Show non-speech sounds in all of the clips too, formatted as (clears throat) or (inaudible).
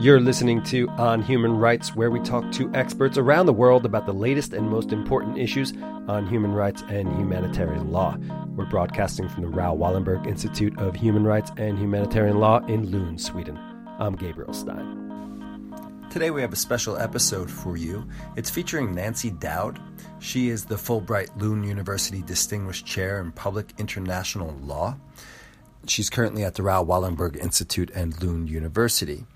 You're listening to On Human Rights, where we talk to experts around the world about the latest and most important issues on human rights and humanitarian law. We're broadcasting from the Raoul Wallenberg Institute of Human Rights and Humanitarian Law in Lund, Sweden. I'm Gabriel Stein. Today we have a special episode for you. It's featuring Nancy Dowd. She is the Fulbright Lund University Distinguished Chair in Public International Law. She's currently at the Raoul Wallenberg Institute and Lund University.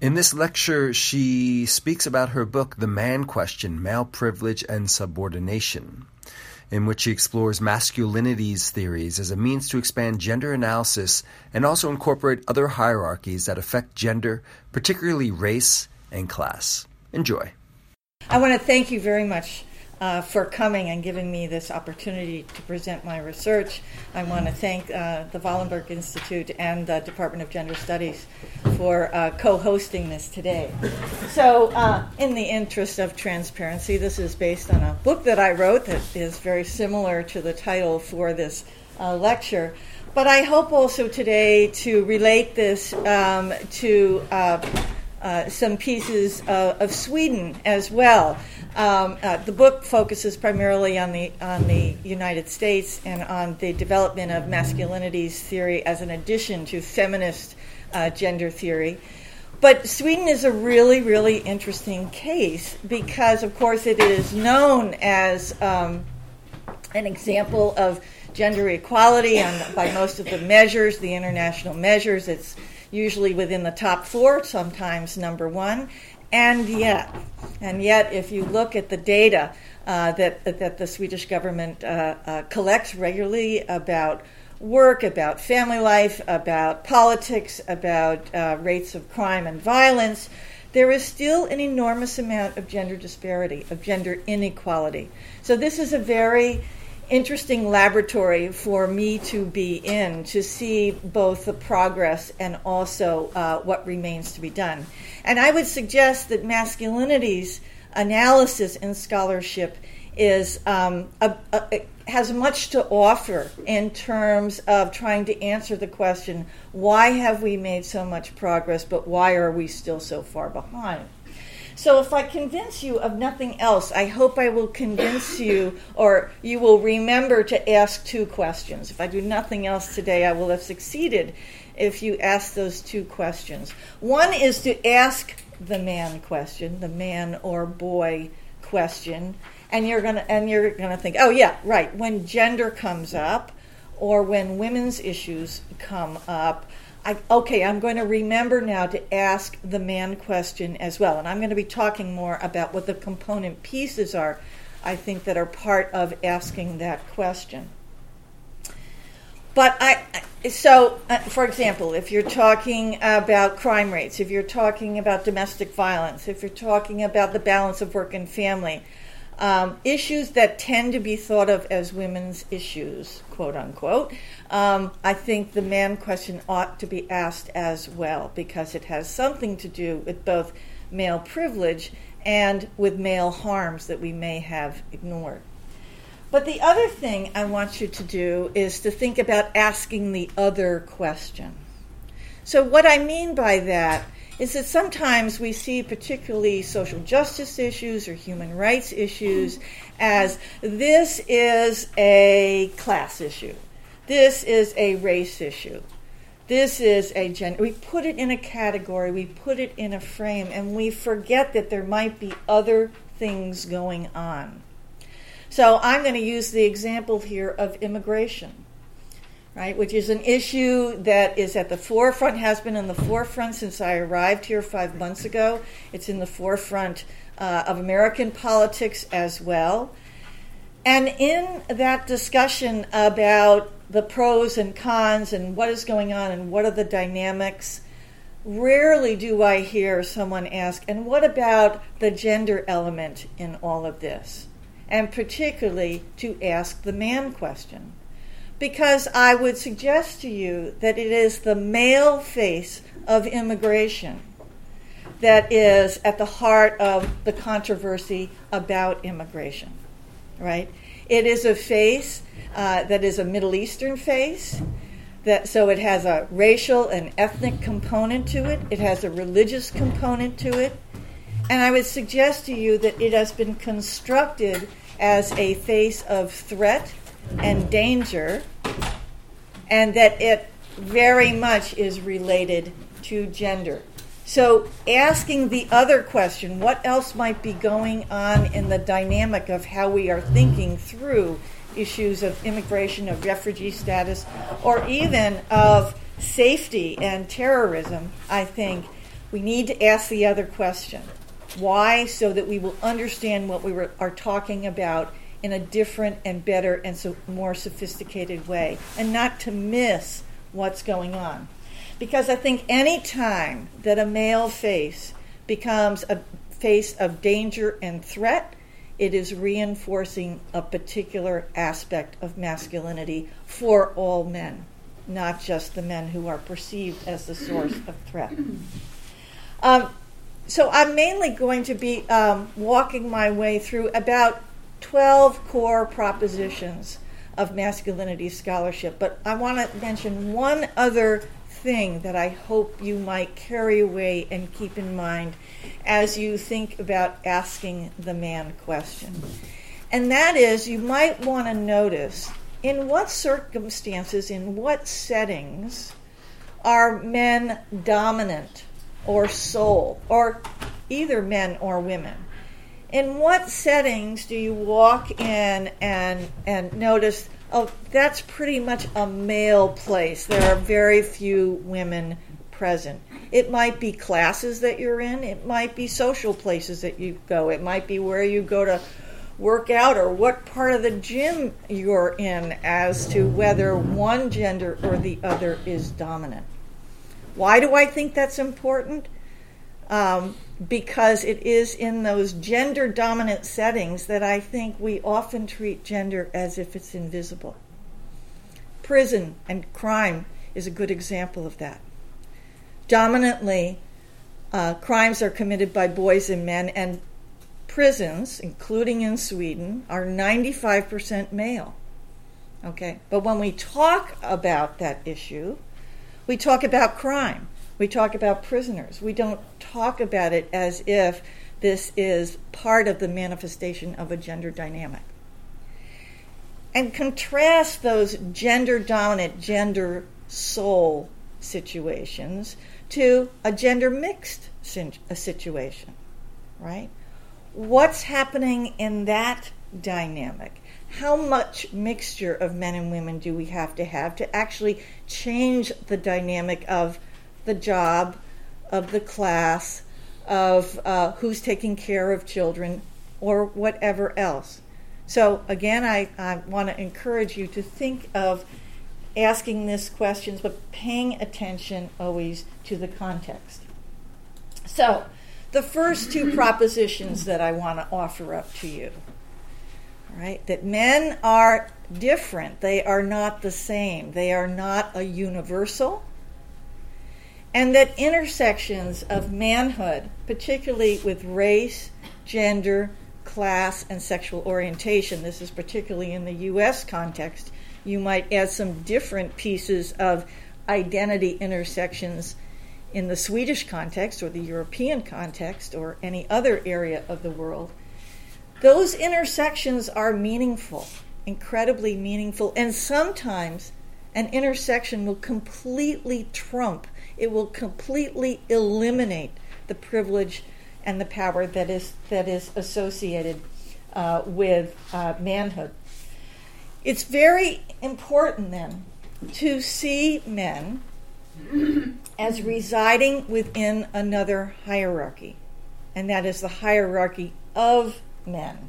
In this lecture, she speaks about her book, The Man Question Male Privilege and Subordination, in which she explores masculinities theories as a means to expand gender analysis and also incorporate other hierarchies that affect gender, particularly race and class. Enjoy. I want to thank you very much uh, for coming and giving me this opportunity to present my research. I want to thank uh, the Wallenberg Institute and the Department of Gender Studies for uh, co hosting this today. So, uh, in the interest of transparency, this is based on a book that I wrote that is very similar to the title for this uh, lecture. But I hope also today to relate this um, to uh, some pieces uh, of Sweden as well. Um, uh, the book focuses primarily on the on the United States and on the development of masculinities theory as an addition to feminist uh, gender theory. But Sweden is a really, really interesting case because, of course, it is known as um, an example of gender equality on, by most of the measures, the international measures. It's usually within the top four, sometimes number one. And yet, and yet, if you look at the data uh, that that the Swedish government uh, uh, collects regularly about work, about family life, about politics, about uh, rates of crime and violence, there is still an enormous amount of gender disparity, of gender inequality. So this is a very interesting laboratory for me to be in to see both the progress and also uh, what remains to be done. And I would suggest that masculinities analysis in scholarship is um, a, a, has much to offer in terms of trying to answer the question why have we made so much progress but why are we still so far behind so if I convince you of nothing else, I hope I will convince you or you will remember to ask two questions. If I do nothing else today, I will have succeeded if you ask those two questions. One is to ask the man question, the man or boy question, and you're going to and you're going to think, "Oh yeah, right, when gender comes up or when women's issues come up, I, okay, I'm going to remember now to ask the man question as well. And I'm going to be talking more about what the component pieces are, I think, that are part of asking that question. But I, so, uh, for example, if you're talking about crime rates, if you're talking about domestic violence, if you're talking about the balance of work and family, um, issues that tend to be thought of as women's issues, quote unquote, um, I think the man question ought to be asked as well because it has something to do with both male privilege and with male harms that we may have ignored. But the other thing I want you to do is to think about asking the other question. So, what I mean by that is that sometimes we see particularly social justice issues or human rights issues as this is a class issue, this is a race issue, this is a gender. We put it in a category, we put it in a frame, and we forget that there might be other things going on. So I'm going to use the example here of immigration right, which is an issue that is at the forefront, has been in the forefront since I arrived here five months ago. It's in the forefront uh, of American politics as well. And in that discussion about the pros and cons and what is going on and what are the dynamics, rarely do I hear someone ask, and what about the gender element in all of this? And particularly to ask the man question because I would suggest to you that it is the male face of immigration that is at the heart of the controversy about immigration, right? It is a face uh, that is a Middle Eastern face, That, so it has a racial and ethnic component to it, it has a religious component to it, and I would suggest to you that it has been constructed as a face of threat and danger, and that it very much is related to gender. So, asking the other question, what else might be going on in the dynamic of how we are thinking through issues of immigration, of refugee status, or even of safety and terrorism, I think we need to ask the other question. Why? So that we will understand what we were, are talking about in a different and better and so more sophisticated way, and not to miss what's going on. Because I think any time that a male face becomes a face of danger and threat, it is reinforcing a particular aspect of masculinity for all men, not just the men who are perceived as the source of threat. Um, so I'm mainly going to be um, walking my way through about 12 core propositions of masculinity scholarship, but I want to mention one other thing that I hope you might carry away and keep in mind as you think about asking the man question. And that is, you might want to notice in what circumstances, in what settings are men dominant or sole, or either men or women? In what settings do you walk in and, and notice oh, that's pretty much a male place. There are very few women present. It might be classes that you're in, it might be social places that you go, it might be where you go to work out or what part of the gym you're in as to whether one gender or the other is dominant. Why do I think that's important? Um, because it is in those gender dominant settings that I think we often treat gender as if it's invisible. Prison and crime is a good example of that. Dominantly, uh, crimes are committed by boys and men, and prisons, including in Sweden, are 95% male. Okay? But when we talk about that issue, we talk about crime. We talk about prisoners. We don't talk about it as if this is part of the manifestation of a gender dynamic. And contrast those gender dominant, gender sole situations to a gender mixed situation, right? What's happening in that dynamic? How much mixture of men and women do we have to have to actually change the dynamic of the job, of the class, of uh, who's taking care of children, or whatever else. So, again, I, I want to encourage you to think of asking these questions, but paying attention always to the context. So, the first two propositions that I want to offer up to you, right? That men are different, they are not the same, they are not a universal and that intersections of manhood, particularly with race, gender, class, and sexual orientation, this is particularly in the US context, you might add some different pieces of identity intersections in the Swedish context or the European context or any other area of the world. Those intersections are meaningful, incredibly meaningful, and sometimes an intersection will completely trump it will completely eliminate the privilege and the power that is that is associated uh, with uh, manhood. It's very important then to see men as residing within another hierarchy, and that is the hierarchy of men.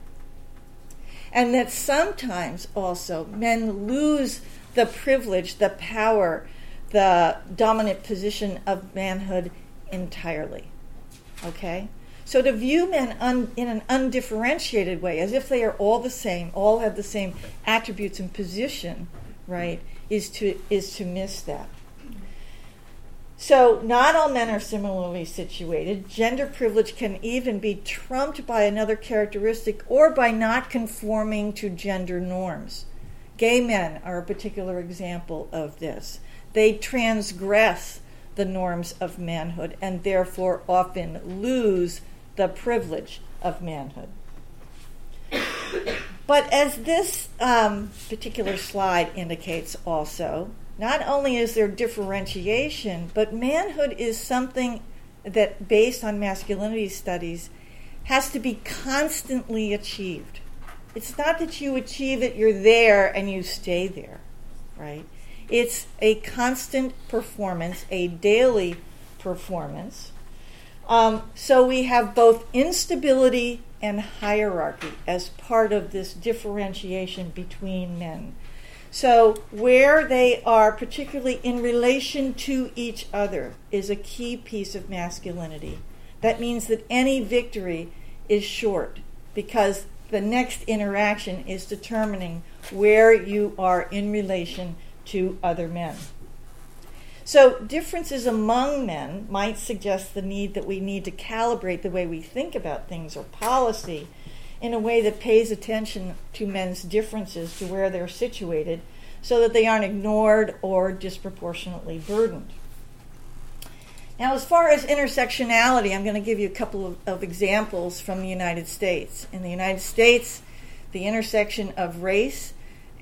And that sometimes also men lose the privilege, the power, the dominant position of manhood entirely. Okay? So to view men un, in an undifferentiated way, as if they are all the same, all have the same attributes and position, right, is to is to miss that. So not all men are similarly situated. Gender privilege can even be trumped by another characteristic or by not conforming to gender norms. Gay men are a particular example of this they transgress the norms of manhood and therefore often lose the privilege of manhood. But as this um, particular slide indicates also, not only is there differentiation, but manhood is something that, based on masculinity studies, has to be constantly achieved. It's not that you achieve it, you're there, and you stay there, right? It's a constant performance, a daily performance. Um, so we have both instability and hierarchy as part of this differentiation between men. So, where they are, particularly in relation to each other, is a key piece of masculinity. That means that any victory is short because the next interaction is determining where you are in relation to other men. So, differences among men might suggest the need that we need to calibrate the way we think about things or policy in a way that pays attention to men's differences to where they're situated so that they aren't ignored or disproportionately burdened. Now, as far as intersectionality, I'm going to give you a couple of, of examples from the United States. In the United States, the intersection of race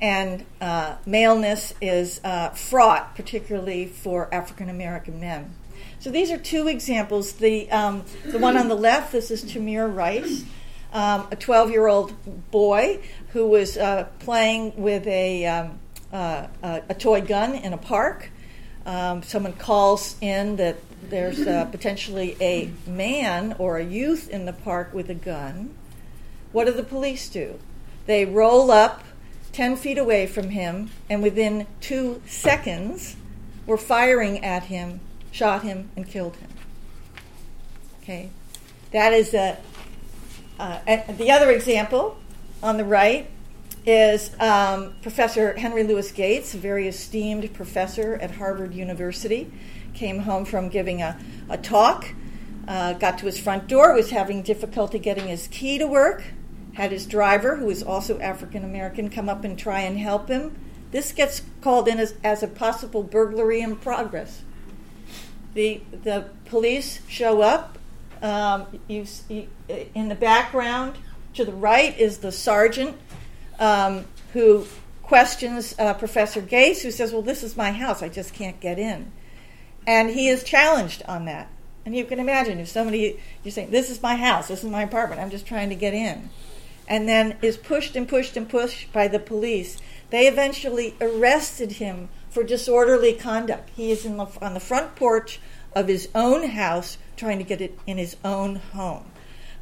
and uh, maleness is uh, fraught, particularly for African American men. So these are two examples. The, um, the one on the left, this is Tamir Rice, um, a 12 year old boy who was uh, playing with a, um, uh, a toy gun in a park. Um, someone calls in that there's uh, potentially a man or a youth in the park with a gun. What do the police do? They roll up 10 feet away from him, and within two seconds were firing at him, shot him, and killed him. Okay? That is a. Uh, the other example on the right is um, Professor Henry Louis Gates, a very esteemed professor at Harvard University, came home from giving a, a talk, uh, got to his front door, was having difficulty getting his key to work, had his driver, who is also African American, come up and try and help him. This gets called in as, as a possible burglary in progress. The, the police show up. Um, you, in the background to the right is the sergeant um, who questions uh, Professor Gates, who says, Well, this is my house, I just can't get in. And he is challenged on that. And you can imagine if somebody, you're saying, This is my house, this is my apartment, I'm just trying to get in and then is pushed and pushed and pushed by the police. They eventually arrested him for disorderly conduct. He is the, on the front porch of his own house trying to get it in his own home.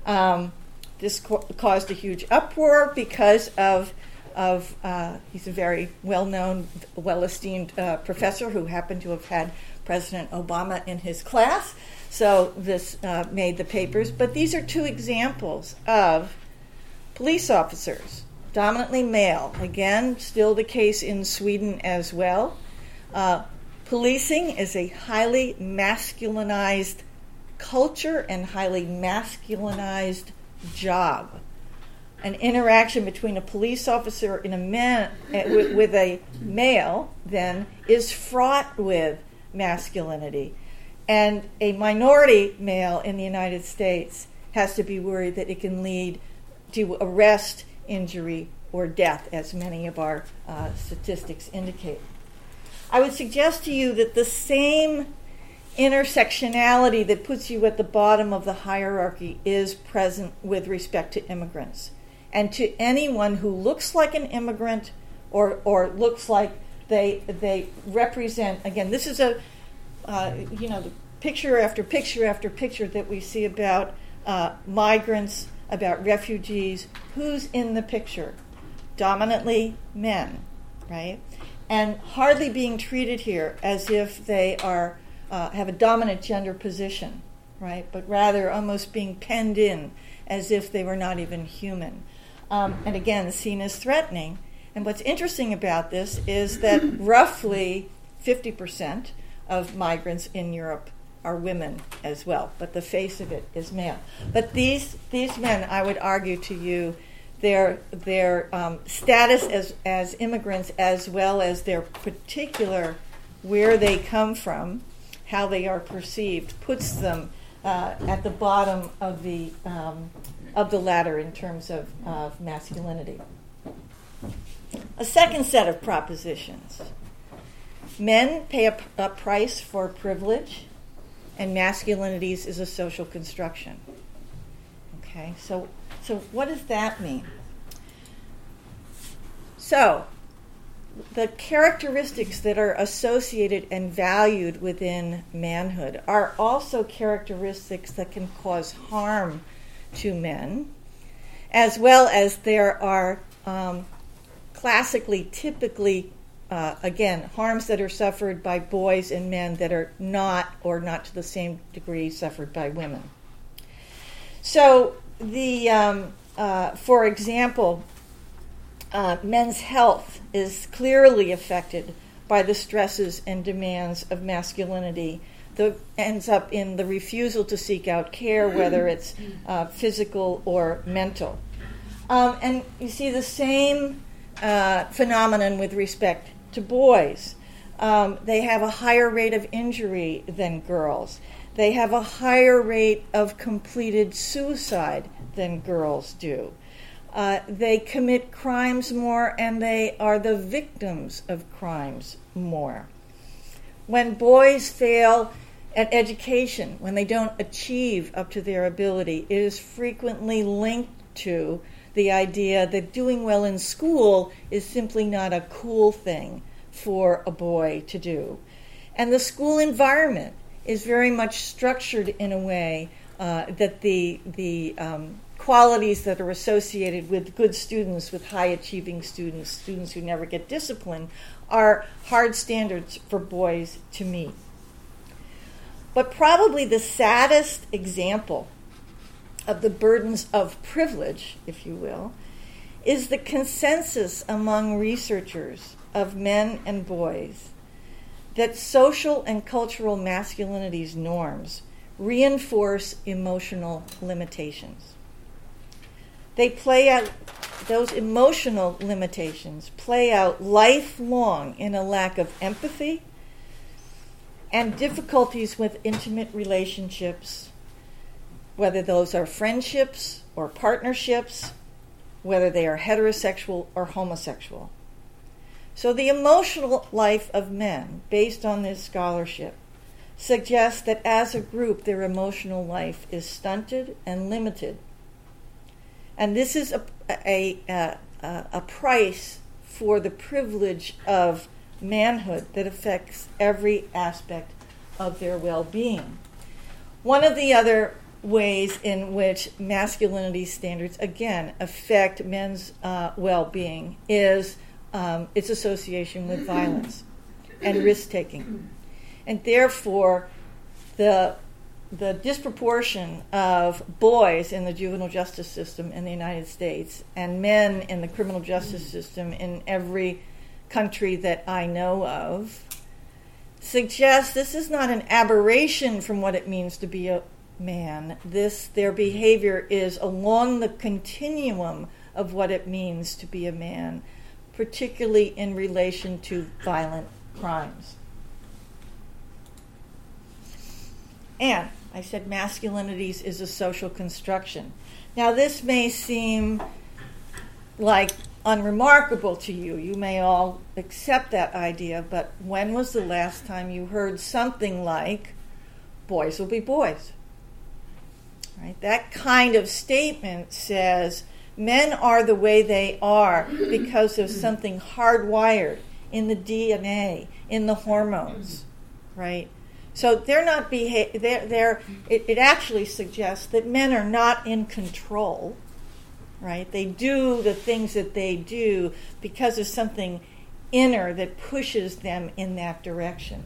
Um, this co- caused a huge uproar because of of uh, he's a very well known, well esteemed uh, professor who happened to have had President Obama in his class. So this uh, made the papers. But these are two examples of Police officers, dominantly male. Again, still the case in Sweden as well. Uh, policing is a highly masculinized culture and highly masculinized job. An interaction between a police officer and a man uh, with, with a male then is fraught with masculinity, and a minority male in the United States has to be worried that it can lead to arrest, injury, or death, as many of our uh, statistics indicate. I would suggest to you that the same intersectionality that puts you at the bottom of the hierarchy is present with respect to immigrants. And to anyone who looks like an immigrant or, or looks like they, they represent, again, this is a, uh, you know, picture after picture after picture that we see about uh, migrants about refugees, who's in the picture? Dominantly men, right? And hardly being treated here as if they are uh, have a dominant gender position, right? But rather almost being penned in as if they were not even human. Um, and again, seen as threatening. And what's interesting about this is that roughly 50% of migrants in Europe are women as well, but the face of it is male. But these these men, I would argue to you, their their um, status as as immigrants, as well as their particular where they come from, how they are perceived, puts them uh, at the bottom of the um, of the ladder in terms of, of masculinity. A second set of propositions. Men pay a, a price for privilege, and masculinities is a social construction. Okay, so so what does that mean? So, the characteristics that are associated and valued within manhood are also characteristics that can cause harm to men, as well as there are um, classically, typically, uh, again, harms that are suffered by boys and men that are not, or not to the same degree, suffered by women. So, the, um, uh, for example, uh, men's health is clearly affected by the stresses and demands of masculinity that ends up in the refusal to seek out care, whether it's uh, physical or mental. Um, and you see the same uh, phenomenon with respect to boys. Um, they have a higher rate of injury than girls. They have a higher rate of completed suicide than girls do. Uh, they commit crimes more and they are the victims of crimes more. When boys fail at education, when they don't achieve up to their ability, it is frequently linked to the idea that doing well in school is simply not a cool thing for a boy to do. And the school environment is very much structured in a way uh, that the, the um, qualities that are associated with good students, with high achieving students, students who never get disciplined, are hard standards for boys to meet. But probably the saddest example of the burdens of privilege, if you will, is the consensus among researchers of men and boys that social and cultural masculinities norms reinforce emotional limitations. They play out, those emotional limitations play out lifelong in a lack of empathy and difficulties with intimate relationships, whether those are friendships or partnerships, whether they are heterosexual or homosexual. So, the emotional life of men, based on this scholarship, suggests that as a group, their emotional life is stunted and limited and this is a, a, a, a price for the privilege of manhood that affects every aspect of their well being. One of the other ways in which masculinity standards, again, affect men's uh, well being is um, its association with violence and risk taking. And therefore, the the disproportion of boys in the juvenile justice system in the United States and men in the criminal justice system in every country that I know of suggests this is not an aberration from what it means to be a man. This their behavior is along the continuum of what it means to be a man, particularly in relation to violent crimes. And I said masculinities is a social construction. Now, this may seem like unremarkable to you. You may all accept that idea, but when was the last time you heard something like, boys will be boys? Right? That kind of statement says men are the way they are because of something hardwired in the DNA, in the hormones, right? So they're not beha- they're, they're it, it actually suggests that men are not in control, right? They do the things that they do because of something inner that pushes them in that direction.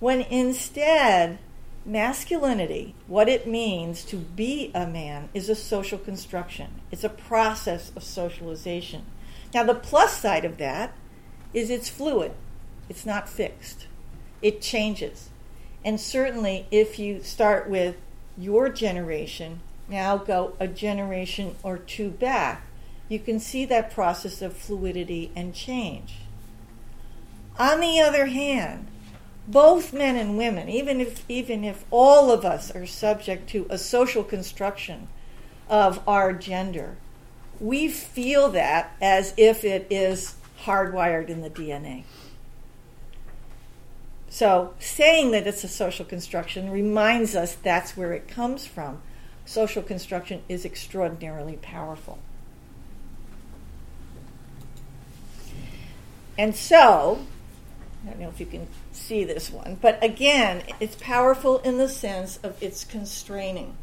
When instead, masculinity, what it means to be a man, is a social construction. It's a process of socialization. Now, the plus side of that is it's fluid, it's not fixed it changes. And certainly, if you start with your generation, now go a generation or two back, you can see that process of fluidity and change. On the other hand, both men and women, even if even if all of us are subject to a social construction of our gender, we feel that as if it is hardwired in the DNA. So, saying that it's a social construction reminds us that's where it comes from. Social construction is extraordinarily powerful. And so, I don't know if you can see this one, but again, it's powerful in the sense of its constraining.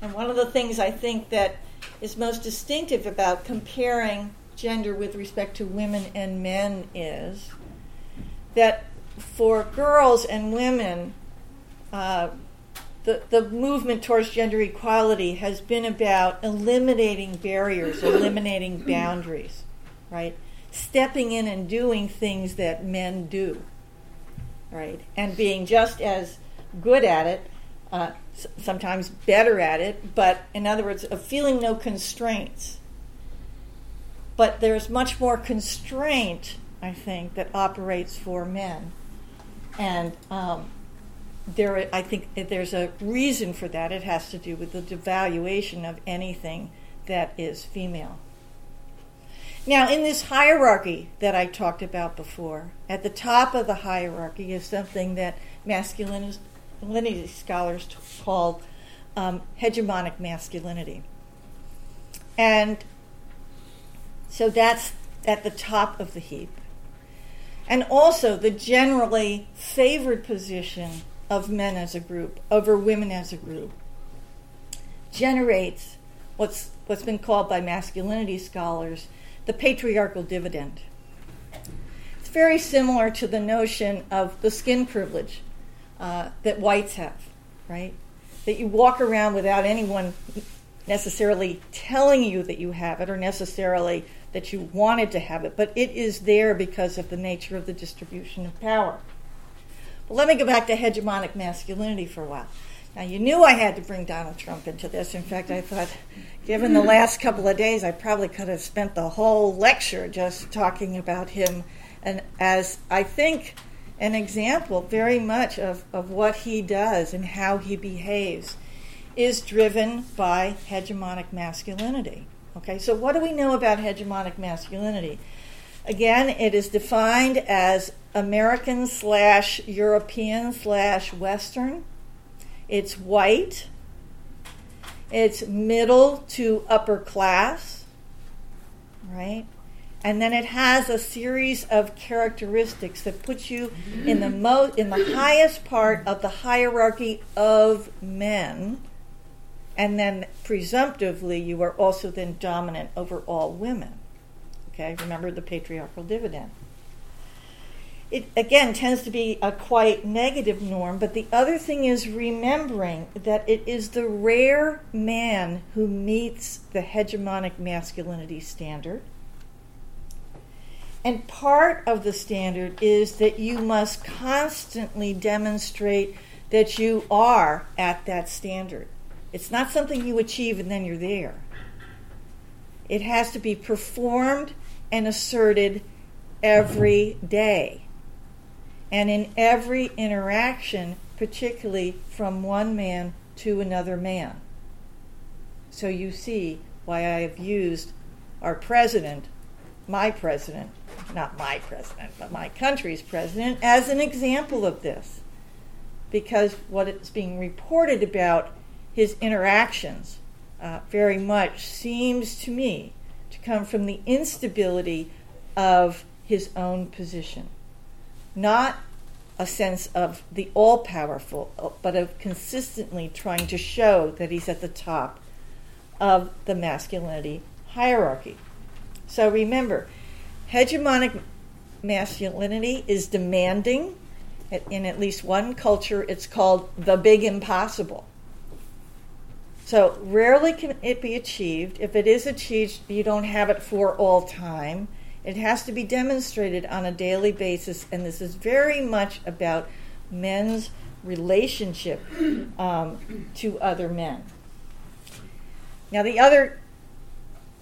And one of the things I think that is most distinctive about comparing gender with respect to women and men is that for girls and women, uh, the, the movement towards gender equality has been about eliminating barriers, eliminating boundaries, right? Stepping in and doing things that men do, right? And being just as good at it, uh, sometimes better at it, but in other words, of feeling no constraints. But there's much more constraint, I think, that operates for men. And um, there, I think there's a reason for that. It has to do with the devaluation of anything that is female. Now, in this hierarchy that I talked about before, at the top of the hierarchy is something that masculinity scholars call um, hegemonic masculinity. And so that's at the top of the heap. And also the generally favored position of men as a group over women as a group generates what's what's been called by masculinity scholars the patriarchal dividend. It's very similar to the notion of the skin privilege uh, that whites have, right? That you walk around without anyone necessarily telling you that you have it or necessarily that you wanted to have it, but it is there because of the nature of the distribution of power. But let me go back to hegemonic masculinity for a while. Now, you knew I had to bring Donald Trump into this. In fact, I thought, given the last couple of days, I probably could have spent the whole lecture just talking about him and as I think an example very much of, of what he does and how he behaves is driven by hegemonic masculinity. Okay, so what do we know about hegemonic masculinity? Again, it is defined as American slash European slash Western. It's white. It's middle to upper class, right? And then it has a series of characteristics that puts you in the most in the highest part of the hierarchy of men and then presumptively you are also then dominant over all women. Okay, remember the patriarchal dividend. It again tends to be a quite negative norm, but the other thing is remembering that it is the rare man who meets the hegemonic masculinity standard. And part of the standard is that you must constantly demonstrate that you are at that standard. It's not something you achieve and then you're there. It has to be performed and asserted every day. And in every interaction, particularly from one man to another man. So you see why I have used our president, my president, not my president, but my country's president, as an example of this. Because what is being reported about his interactions uh, very much seems to me to come from the instability of his own position. Not a sense of the all powerful, but of consistently trying to show that he's at the top of the masculinity hierarchy. So remember, hegemonic masculinity is demanding. In at least one culture, it's called the big impossible. So rarely can it be achieved. If it is achieved, you don't have it for all time. It has to be demonstrated on a daily basis, and this is very much about men's relationship um, to other men. Now, the other,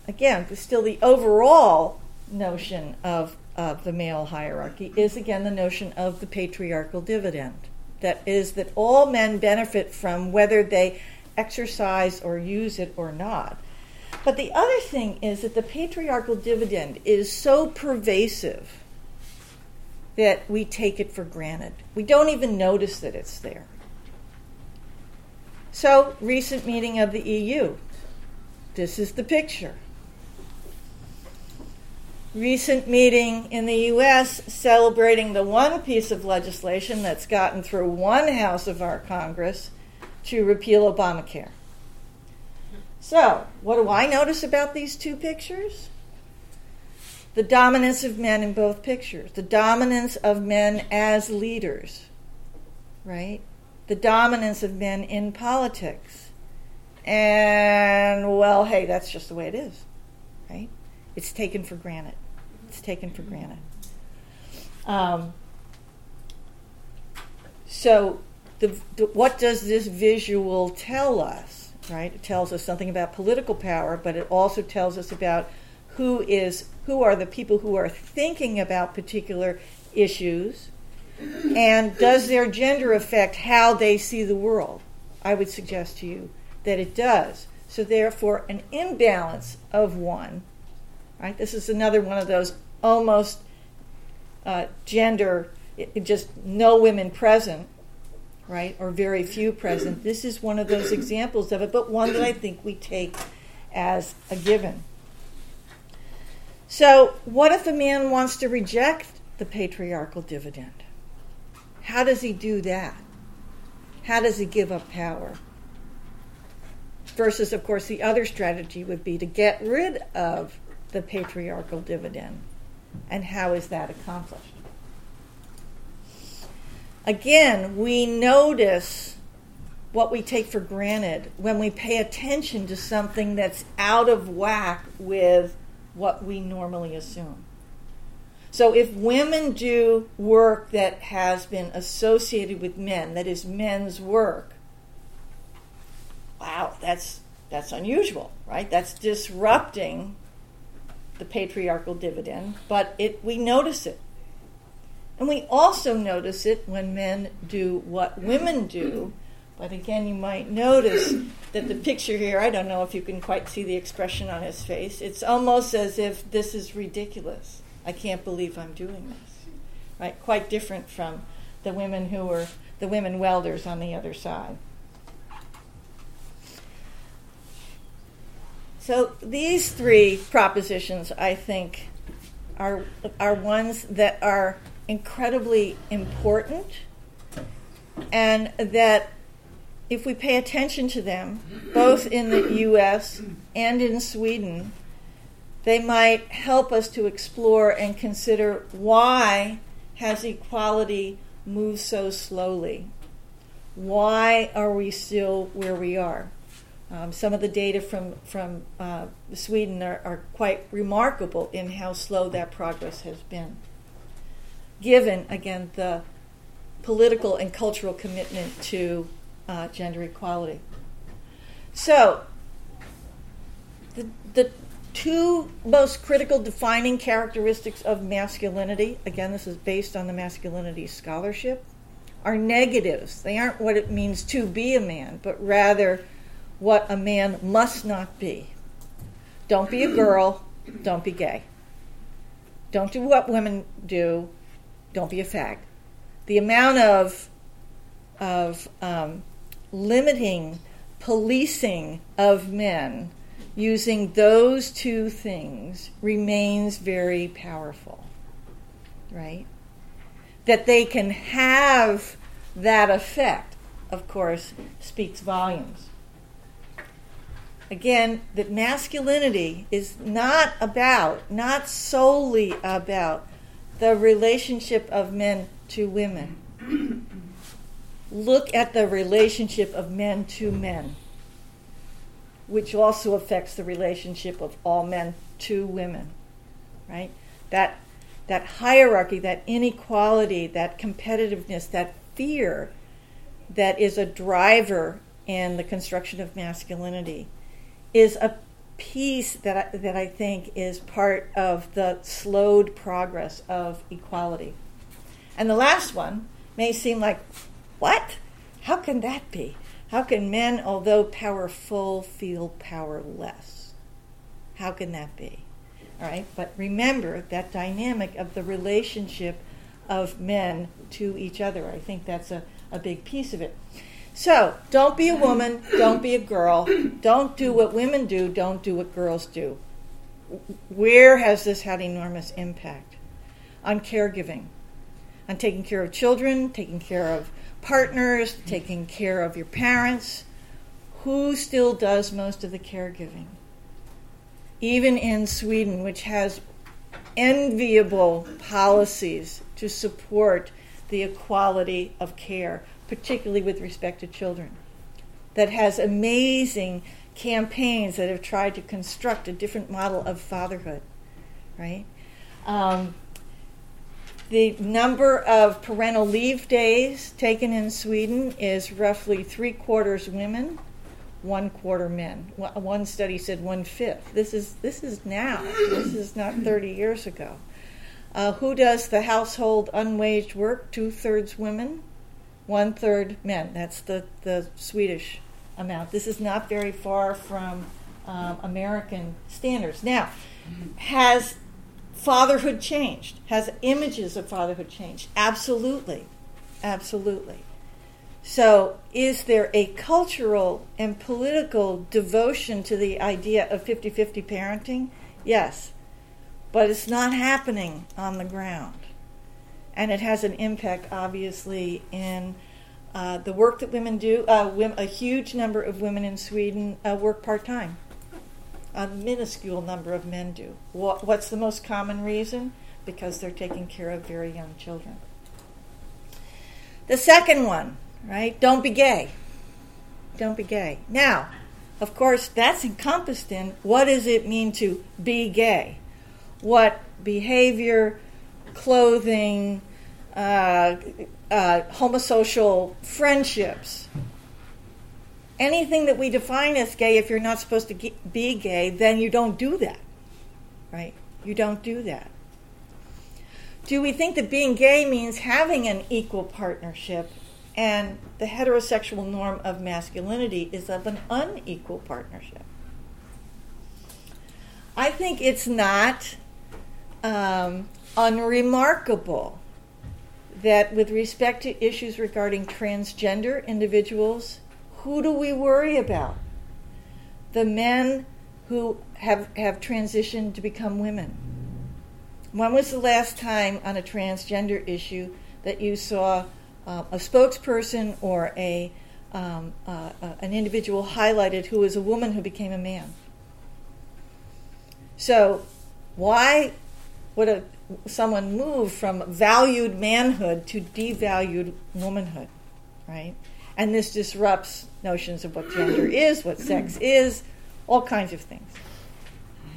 again, still the overall notion of of the male hierarchy is again the notion of the patriarchal dividend. That is, that all men benefit from whether they exercise or use it or not. But the other thing is that the patriarchal dividend is so pervasive that we take it for granted. We don't even notice that it's there. So, recent meeting of the EU. This is the picture. Recent meeting in the US celebrating the one piece of legislation that's gotten through one house of our Congress to repeal Obamacare. So, what do I notice about these two pictures? The dominance of men in both pictures, the dominance of men as leaders, right? The dominance of men in politics. And, well, hey, that's just the way it is, right? It's taken for granted. It's taken for granted. Um, so, the, the, what does this visual tell us? Right? It tells us something about political power, but it also tells us about who is who are the people who are thinking about particular issues, and does their gender affect how they see the world? I would suggest to you that it does. So therefore, an imbalance of one. Right? This is another one of those almost uh, gender, just no women present right, or very few present. This is one of those examples of it, but one that I think we take as a given. So, what if a man wants to reject the patriarchal dividend? How does he do that? How does he give up power? Versus, of course, the other strategy would be to get rid of the patriarchal dividend. And how is that accomplished? Again, we notice what we take for granted when we pay attention to something that's out of whack with what we normally assume. So, if women do work that has been associated with men, that is men's work, wow, that's that's unusual, right? That's disrupting the patriarchal dividend, but it we notice it. And we also notice it when men do what women do. But again, you might notice that the picture here, I don't know if you can quite see the expression on his face. It's almost as if this is ridiculous. I can't believe I'm doing this. Right? Quite different from the women who were the women welders on the other side. So these three propositions, I think, are are ones that are incredibly important, and that if we pay attention to them, both in the US and in Sweden, they might help us to explore and consider why has equality moved so slowly? Why are we still where we are? Um, some of the data from from uh, Sweden are, are quite remarkable in how slow that progress has been given, again, the political and cultural commitment to uh, gender equality. So, the, the two most critical defining characteristics of masculinity, again, this is based on the masculinity scholarship, are negatives. They aren't what it means to be a man, but rather what a man must not be. Don't be a girl, don't be gay. Don't do what women do, don't be a fag. The amount of of um, limiting policing of men using those two things remains very powerful, right? That they can have that effect, of course, speaks volumes. Again, that masculinity is not about, not solely about the relationship of men to women. Look at the relationship of men to men, which also affects the relationship of all men to women. Right? That that hierarchy, that inequality, that competitiveness, that fear that is a driver in the construction of masculinity is a piece that I, that I think is part of the slowed progress of equality. And the last one may seem like, what? How can that be? How can men, although powerful, feel powerless? How can that be? All right, but remember that dynamic of the relationship of men to each other. I think that's a, a big piece of it. So, don't be a woman, don't be a girl, don't do what women do, don't do what girls do. Where has this had enormous impact? On caregiving, on taking care of children, taking care of partners, taking care of your parents. Who still does most of the caregiving? Even in Sweden, which has enviable policies to support the equality of care particularly with respect to children, that has amazing campaigns that have tried to construct a different model of fatherhood, right? Um, the number of parental leave days taken in Sweden is roughly three quarters women, one quarter men. One study said one fifth. This is this is now. This is not 30 years ago. Uh, who does the household unwaged work? Two thirds women, one third men. That's the, the Swedish amount. This is not very far from um, American standards. Now, has fatherhood changed? Has images of fatherhood changed? Absolutely. Absolutely. So, is there a cultural and political devotion to the idea of 50 50 parenting? Yes. But it's not happening on the ground and it has an impact, obviously, in uh, the work that women do. Uh, a huge number of women in Sweden uh, work part time. A minuscule number of men do. What, what's the most common reason? Because they're taking care of very young children. The second one, right? Don't be gay. Don't be gay. Now, of course, that's encompassed in what does it mean to be gay? What behavior, clothing, uh, uh, homosocial friendships. Anything that we define as gay, if you're not supposed to be gay, then you don't do that. Right? You don't do that. Do we think that being gay means having an equal partnership and the heterosexual norm of masculinity is of an unequal partnership? I think it's not um, unremarkable that with respect to issues regarding transgender individuals, who do we worry about? The men who have, have transitioned to become women. When was the last time on a transgender issue that you saw uh, a spokesperson or a um, uh, uh, an individual highlighted who was a woman who became a man? So, why would a someone move from valued manhood to devalued womanhood, right? And this disrupts notions of what gender is, what sex is, all kinds of things.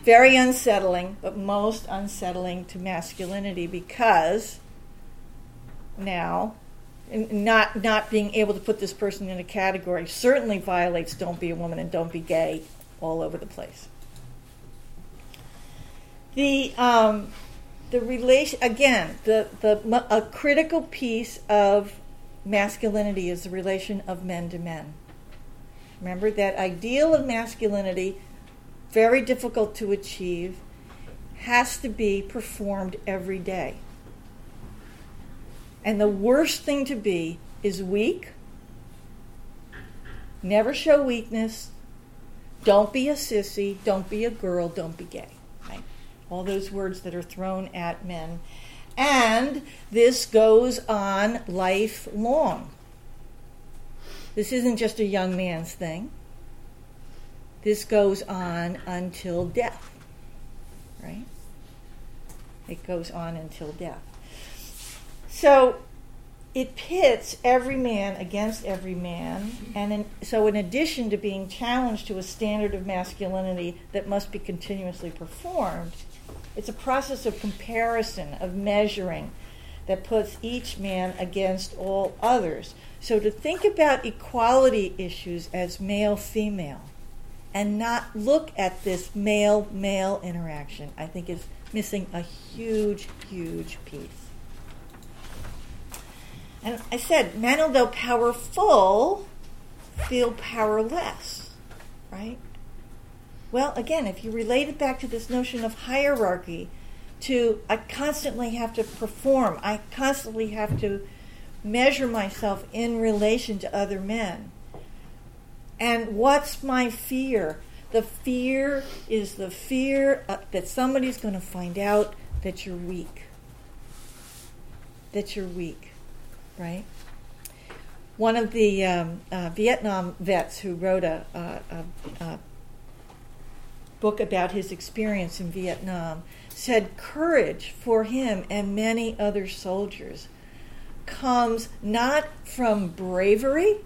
Very unsettling, but most unsettling to masculinity because now not not being able to put this person in a category certainly violates don't be a woman and don't be gay all over the place. The um, the relation again the the a critical piece of masculinity is the relation of men to men. Remember that ideal of masculinity very difficult to achieve has to be performed every day. And the worst thing to be is weak. Never show weakness. Don't be a sissy. Don't be a girl. Don't be gay all those words that are thrown at men. And this goes on lifelong. This isn't just a young man's thing. This goes on until death. Right? It goes on until death. So it pits every man against every man, and in, so in addition to being challenged to a standard of masculinity that must be continuously performed, it's a process of comparison, of measuring, that puts each man against all others. So to think about equality issues as male female and not look at this male male interaction. I think is missing a huge, huge piece. And I said, men, although powerful, feel powerless, right? Well, again, if you relate it back to this notion of hierarchy, to I constantly have to perform, I constantly have to measure myself in relation to other men. And what's my fear? The fear is the fear uh, that somebody's going to find out that you're weak. That you're weak, right? One of the um, uh, Vietnam vets who wrote a, a, a book about his experience in Vietnam said courage for him and many other soldiers comes not from bravery,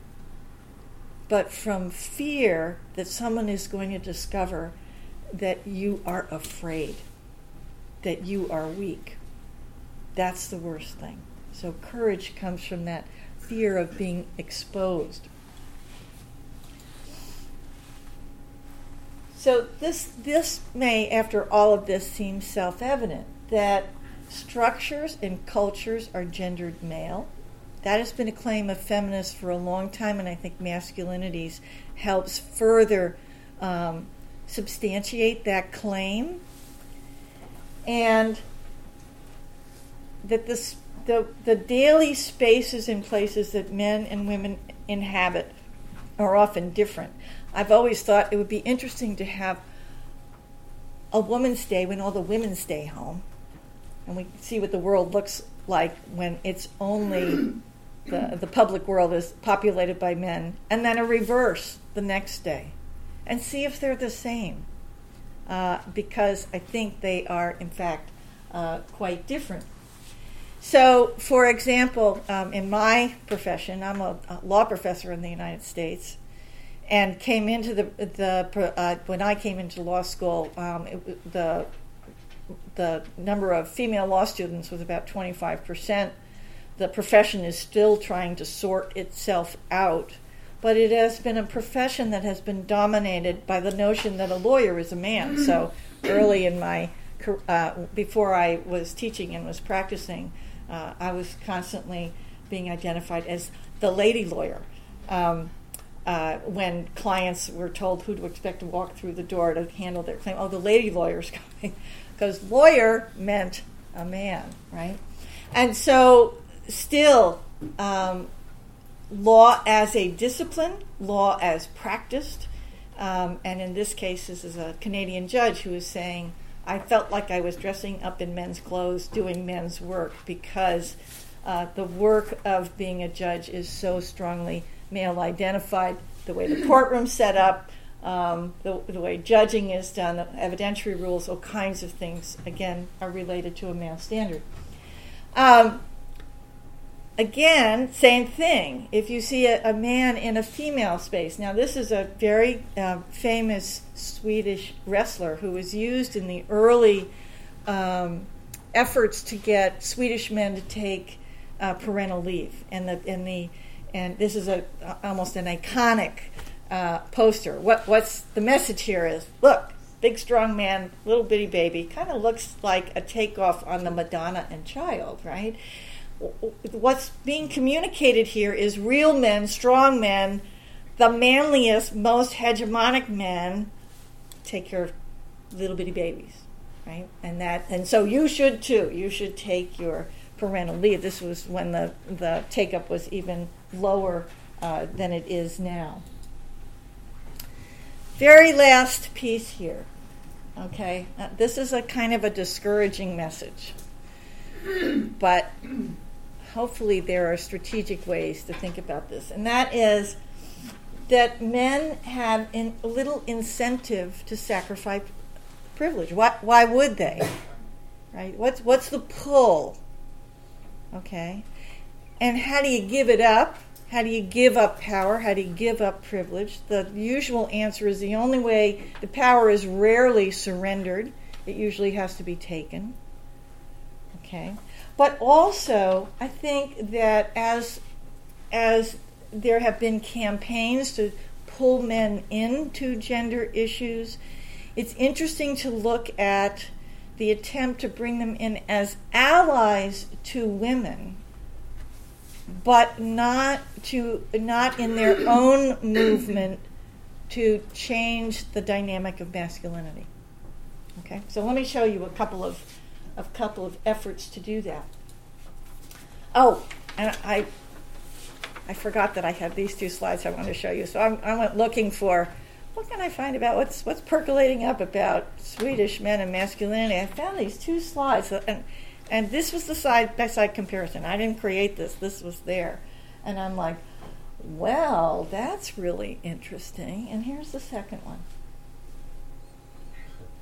but from fear that someone is going to discover that you are afraid, that you are weak. That's the worst thing. So, courage comes from that fear of being exposed. So, this, this may, after all of this, seem self evident that structures and cultures are gendered male. That has been a claim of feminists for a long time, and I think masculinities helps further um, substantiate that claim. And that this, the, the daily spaces and places that men and women inhabit are often different. I've always thought it would be interesting to have a woman's day when all the women stay home and we see what the world looks like when it's only (clears throat) the, the public world is populated by men, and then a reverse the next day, and see if they're the same. Uh, because I think they are, in fact, uh, quite different. So, for example, um, in my profession, I'm a, a, law professor in the United States, and came into the the uh, when I came into law school, um, it, the the number of female law students was about 25%. The profession is still trying to sort itself out, but it has been a profession that has been dominated by the notion that a lawyer is a man. So early in my uh, before I was teaching and was practicing, uh, I was constantly being identified as the lady lawyer. Um, uh, when clients were told who to expect to walk through the door to handle their claim, oh, the lady lawyer's (laughs) coming because lawyer meant a man, right? And so, still, um, law as a discipline, law as practiced, um, and in this case, this is a Canadian judge who is saying, I felt like I was dressing up in men's clothes doing men's work because uh, the work of being a judge is so strongly male identified. The way the courtroom's set up, um, the, the, way judging is done, the evidentiary rules, all kinds of things, again, are related to a male standard. Um, again, same thing. If you see a, a, man in a female space, now this is a very uh, famous Swedish wrestler who was used in the early um, efforts to get Swedish men to take uh, parental leave, and the and the and this is a almost an iconic uh, poster. What what's the message here is look, big strong man, little bitty baby, kind of looks like a takeoff on the Madonna and Child, right? What's being communicated here is real men, strong men, the manliest, most hegemonic men take of little bitty babies, right? And that, and so you should too. You should take your parental leave. This was when the the take up was even lower uh, than it is now. Very last piece here. Okay, uh, this is a kind of a discouraging message, but hopefully there are strategic ways to think about this, and that is that men have in, little incentive to sacrifice privilege. Why, why would they? Right? What's what's the pull? Okay, and how do you give it up? How do you give up power? How do you give up privilege? The usual answer is the only way the power is rarely surrendered, it usually has to be taken. Okay? But also, I think that as as there have been campaigns to pull men into gender issues. It's interesting to look at the attempt to bring them in as allies to women, but not to not in their own movement to change the dynamic of masculinity. Okay, so let me show you a couple of a couple of efforts to do that. Oh, and I I forgot that I had these two slides I wanted to show you. So I, I went looking for what can I find about what's what's percolating up about Swedish men and masculinity. I found these two slides, and and this was the side by side comparison. I didn't create this. This was there, and I'm like, well, that's really interesting. And here's the second one.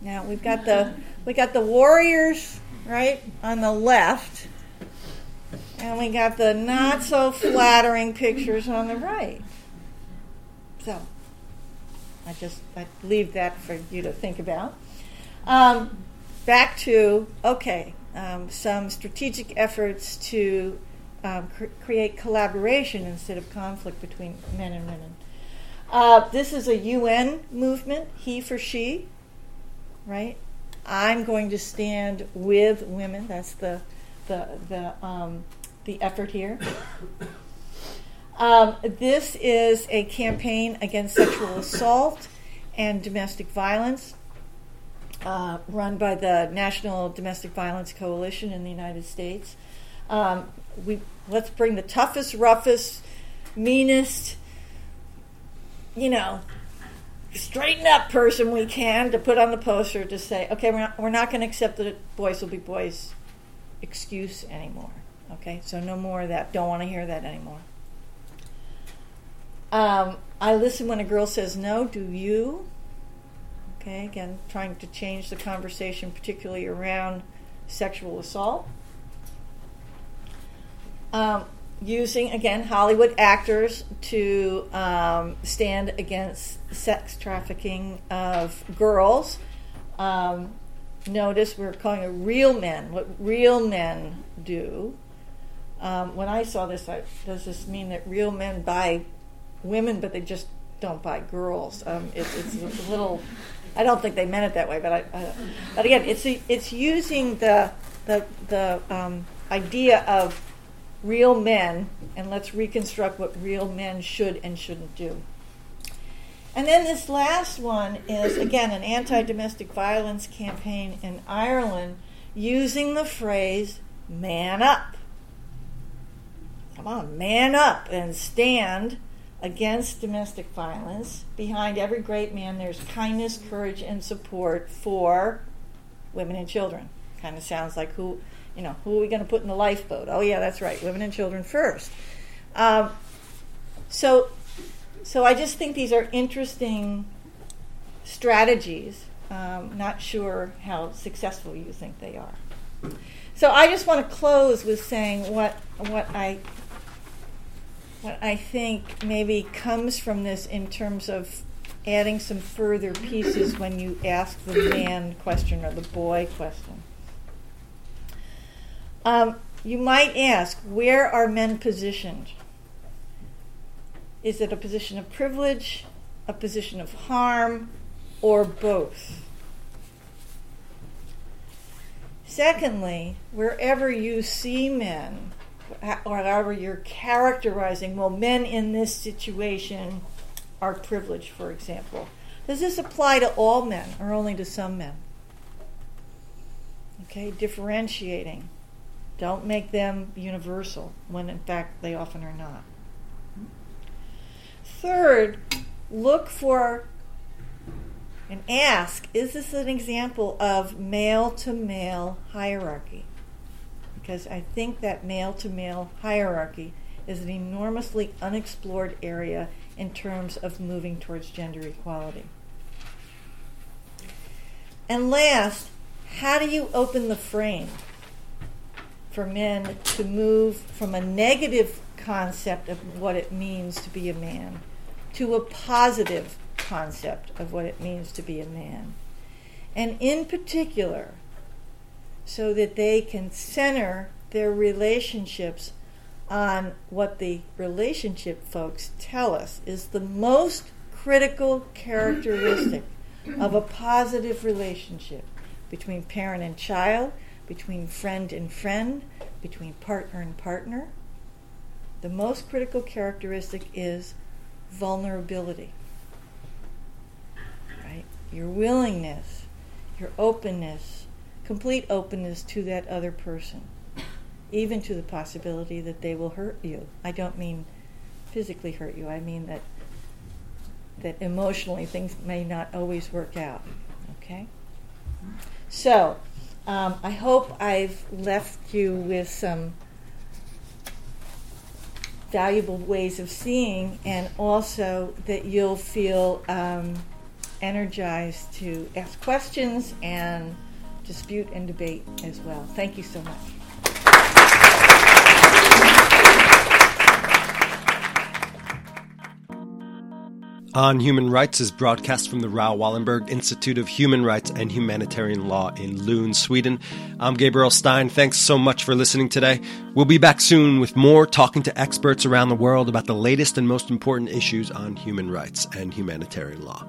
Now we've got the we got the warriors right on the left and we got the not so flattering pictures on the right. So, I just I leave that for you to think about. Um, back to okay, um, some strategic efforts to um, cr- create collaboration instead of conflict between men and women. Uh, this is a UN movement, he for she, right? I'm going to stand with women. That's the the the um, the effort here. Um, this is a campaign against sexual assault and domestic violence uh, run by the National Domestic Violence Coalition in the United States. Um, we let's bring the toughest, roughest, meanest, you know, straighten up person we can to put on the poster to say, okay, we're not, we're not going to accept that boys will be boys excuse anymore. Okay, so no more of that. Don't want to hear that anymore. Um, I listen when a girl says no. Do you? Okay, again, trying to change the conversation, particularly around sexual assault. Um, using, again, Hollywood actors to um, stand against sex trafficking of girls. Um, notice we're calling it real men, what real men do. Um, when I saw this, I, does this mean that real men buy women, but they just don't buy girls? Um, it, it's a little. I don't think they meant it that way, but I. I but again, it's it's using the the the um, idea of real men, and let's reconstruct what real men should and shouldn't do. And then this last one is again an anti-domestic violence campaign in Ireland using the phrase "man up." Come on, man up and stand against domestic violence. Behind every great man, there's kindness, courage, and support for women and children. Kind of sounds like who, you know, who are we going to put in the lifeboat? Oh yeah, that's right, women and children first. Um, so, so I just think these are interesting strategies. Um, not sure how successful you think they are. So I just want to close with saying what what I what I think maybe comes from this in terms of adding some further pieces when you ask the man question or the boy question. Um, you might ask, where are men positioned? Is it a position of privilege, a position of harm, or both? Secondly, wherever you see men, or however you're characterizing, well, men in this situation are privileged, for example. Does this apply to all men or only to some men? Okay, differentiating. Don't make them universal when in fact they often are not. Third, look for and ask is this an example of male to male hierarchy? because I think that male to male hierarchy is an enormously unexplored area in terms of moving towards gender equality. And last, how do you open the frame for men to move from a negative concept of what it means to be a man to a positive concept of what it means to be a man? And in particular, so that they can center their relationships on what the relationship folks tell us is the most critical characteristic of a positive relationship between parent and child, between friend and friend, between partner and partner. The most critical characteristic is vulnerability. Right? Your willingness, your openness, complete openness to that other person, even to the possibility that they will hurt you. I don't mean physically hurt you. I mean that that emotionally things may not always work out. Okay? So, um, I hope I've left you with some valuable ways of seeing, and also that you'll feel um, energized to ask questions and dispute and debate as well. Thank you so much. On Human Rights is broadcast from the Raoul Wallenberg Institute of Human Rights and Humanitarian Law in Lund, Sweden. I'm Gabriel Stein. Thanks so much for listening today. We'll be back soon with more talking to experts around the world about the latest and most important issues on human rights and humanitarian law.